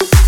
you